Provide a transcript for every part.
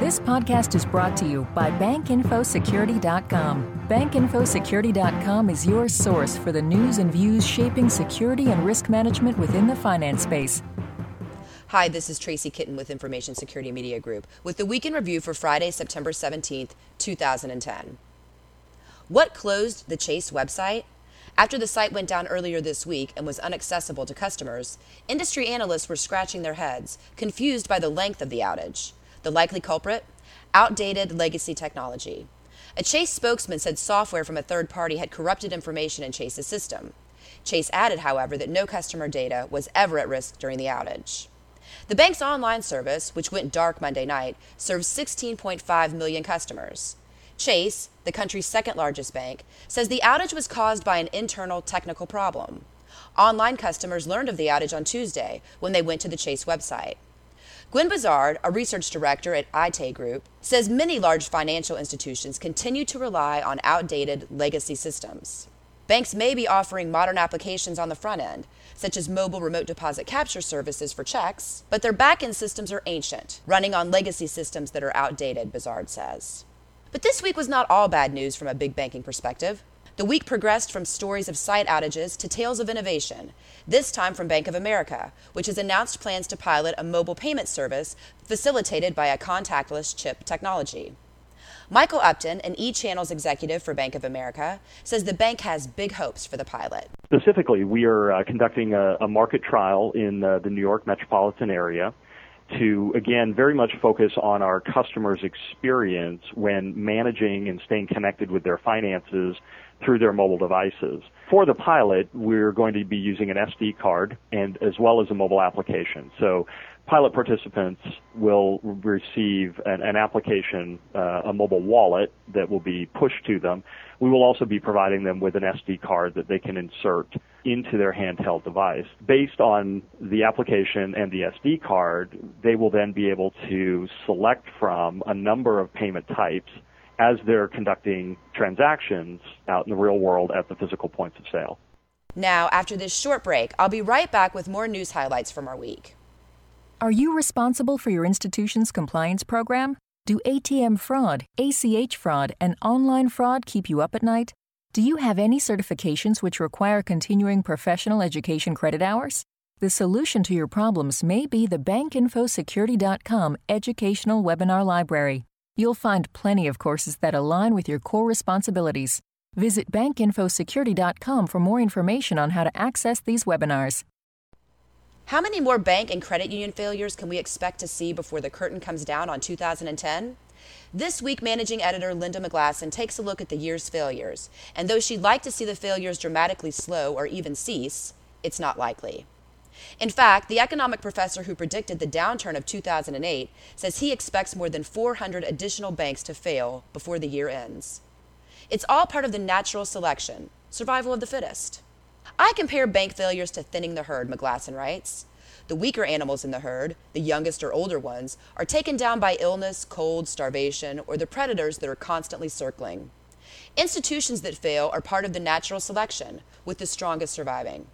This podcast is brought to you by BankInfoSecurity.com. BankInfoSecurity.com is your source for the news and views shaping security and risk management within the finance space. Hi, this is Tracy Kitten with Information Security Media Group with the weekend review for Friday, September 17th, 2010. What closed the Chase website? After the site went down earlier this week and was inaccessible to customers, industry analysts were scratching their heads, confused by the length of the outage. The likely culprit? Outdated legacy technology. A Chase spokesman said software from a third party had corrupted information in Chase's system. Chase added, however, that no customer data was ever at risk during the outage. The bank's online service, which went dark Monday night, serves 16.5 million customers. Chase, the country's second largest bank, says the outage was caused by an internal technical problem. Online customers learned of the outage on Tuesday when they went to the Chase website. Gwenn Bézard, a research director at Aite Group, says many large financial institutions continue to rely on outdated legacy systems. Banks may be offering modern applications on the front end, such as mobile remote deposit capture services for checks, but their back end systems are ancient, running on legacy systems that are outdated, Bézard says. But this week was not all bad news from a big banking perspective. The week progressed from stories of site outages to tales of innovation, this time from Bank of America, which has announced plans to pilot a mobile payment service facilitated by a contactless chip technology. Michael Upton, an e-channels executive for Bank of America, says the bank has big hopes for the pilot. Specifically, we are uh, conducting a, a, market trial in uh, the New York metropolitan area to, again, very much focus on our customers' experience when managing and staying connected with their finances through their mobile devices. For the pilot, we're going to be using an SD card and as well as a mobile application. So pilot participants will receive an, an application, uh, a mobile wallet that will be pushed to them. We will also be providing them with an SD card that they can insert into their handheld device. Based on the application and the SD card, they will then be able to select from a number of payment types as they're conducting transactions out in the real world at the physical points of sale. Now, after this short break, I'll be right back with more news highlights from our week. Are you responsible for your institution's compliance program? Do ATM fraud, ACH fraud, and online fraud keep you up at night? Do you have any certifications which require continuing professional education credit hours? The solution to your problems may be the bankinfosecurity.com educational webinar library. You'll find plenty of courses that align with your core responsibilities. Visit bankinfosecurity.com for more information on how to access these webinars. How many more bank and credit union failures can we expect to see before the curtain comes down on 2010? This week, managing editor Linda McGlasson takes a look at the year's failures, and though she'd like to see the failures dramatically slow or even cease, it's not likely. In fact, the economic professor who predicted the downturn of 2008 says he expects more than 400 additional banks to fail before the year ends. It's all part of the natural selection, survival of the fittest. I compare bank failures to thinning the herd, McGlasson writes. The weaker animals in the herd, the youngest or older ones, are taken down by illness, cold, starvation, or the predators that are constantly circling. Institutions that fail are part of the natural selection, with the strongest surviving.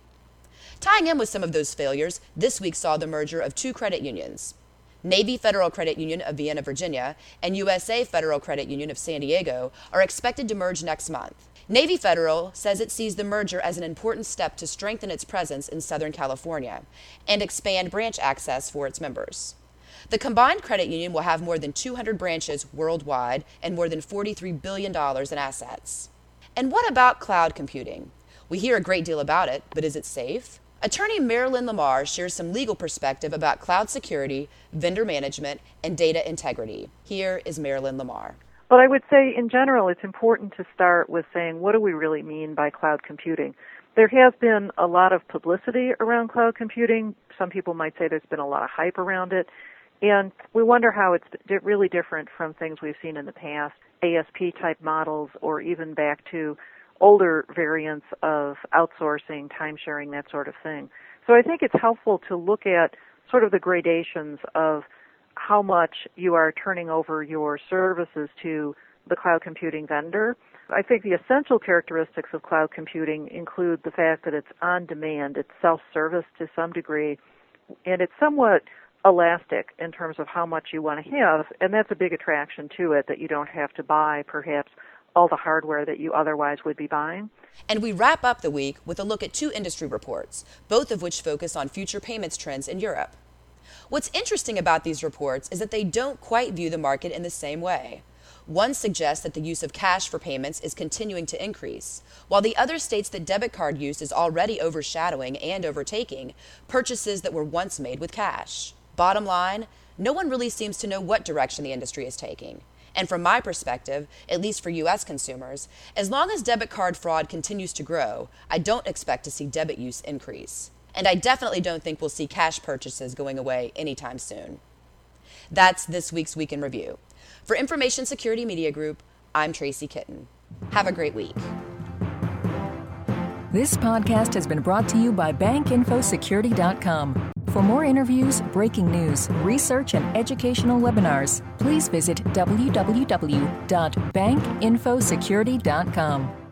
Tying in with some of those failures, this week saw the merger of two credit unions. Navy Federal Credit Union of Vienna, Virginia, and USA Federal Credit Union of San Diego are expected to merge next month. Navy Federal says it sees the merger as an important step to strengthen its presence in Southern California and expand branch access for its members. The combined credit union will have more than 200 branches worldwide and more than $43 billion in assets. And what about cloud computing? We hear a great deal about it, but is it safe? Attorney Marilyn Lamar shares some legal perspective about cloud security, vendor management, and data integrity. Here is Marilyn Lamar. But I would say in general, it's important to start with saying, what do we really mean by cloud computing? There has been a lot of publicity around cloud computing. Some people might say there's been a lot of hype around it. And we wonder how it's really different from things we've seen in the past, ASP type models, or even back to older variants of outsourcing, time sharing, that sort of thing. So I think it's helpful to look at sort of the gradations of how much you are turning over your services to the cloud computing vendor. I think the essential characteristics of cloud computing include the fact that it's on demand, it's self-service to some degree, and it's somewhat elastic in terms of how much you want to have, and that's a big attraction to it that you don't have to buy perhaps all the hardware that you otherwise would be buying. And we wrap up the week with a look at two industry reports, both of which focus on future payments trends in Europe. What's interesting about these reports is that they don't quite view the market in the same way. One suggests that the use of cash for payments is continuing to increase, while the other states that debit card use is already overshadowing and overtaking purchases that were once made with cash. Bottom line, no one really seems to know what direction the industry is taking. And from my perspective, at least for US consumers, as long as debit card fraud continues to grow, I don't expect to see debit use increase. And I definitely don't think we'll see cash purchases going away anytime soon. That's this week's Week in Review. For Information Security Media Group, I'm Tracy Kitten. Have a great week. This podcast has been brought to you by BankInfoSecurity.com. For more interviews, breaking news, research, and educational webinars, please visit www.bankinfosecurity.com.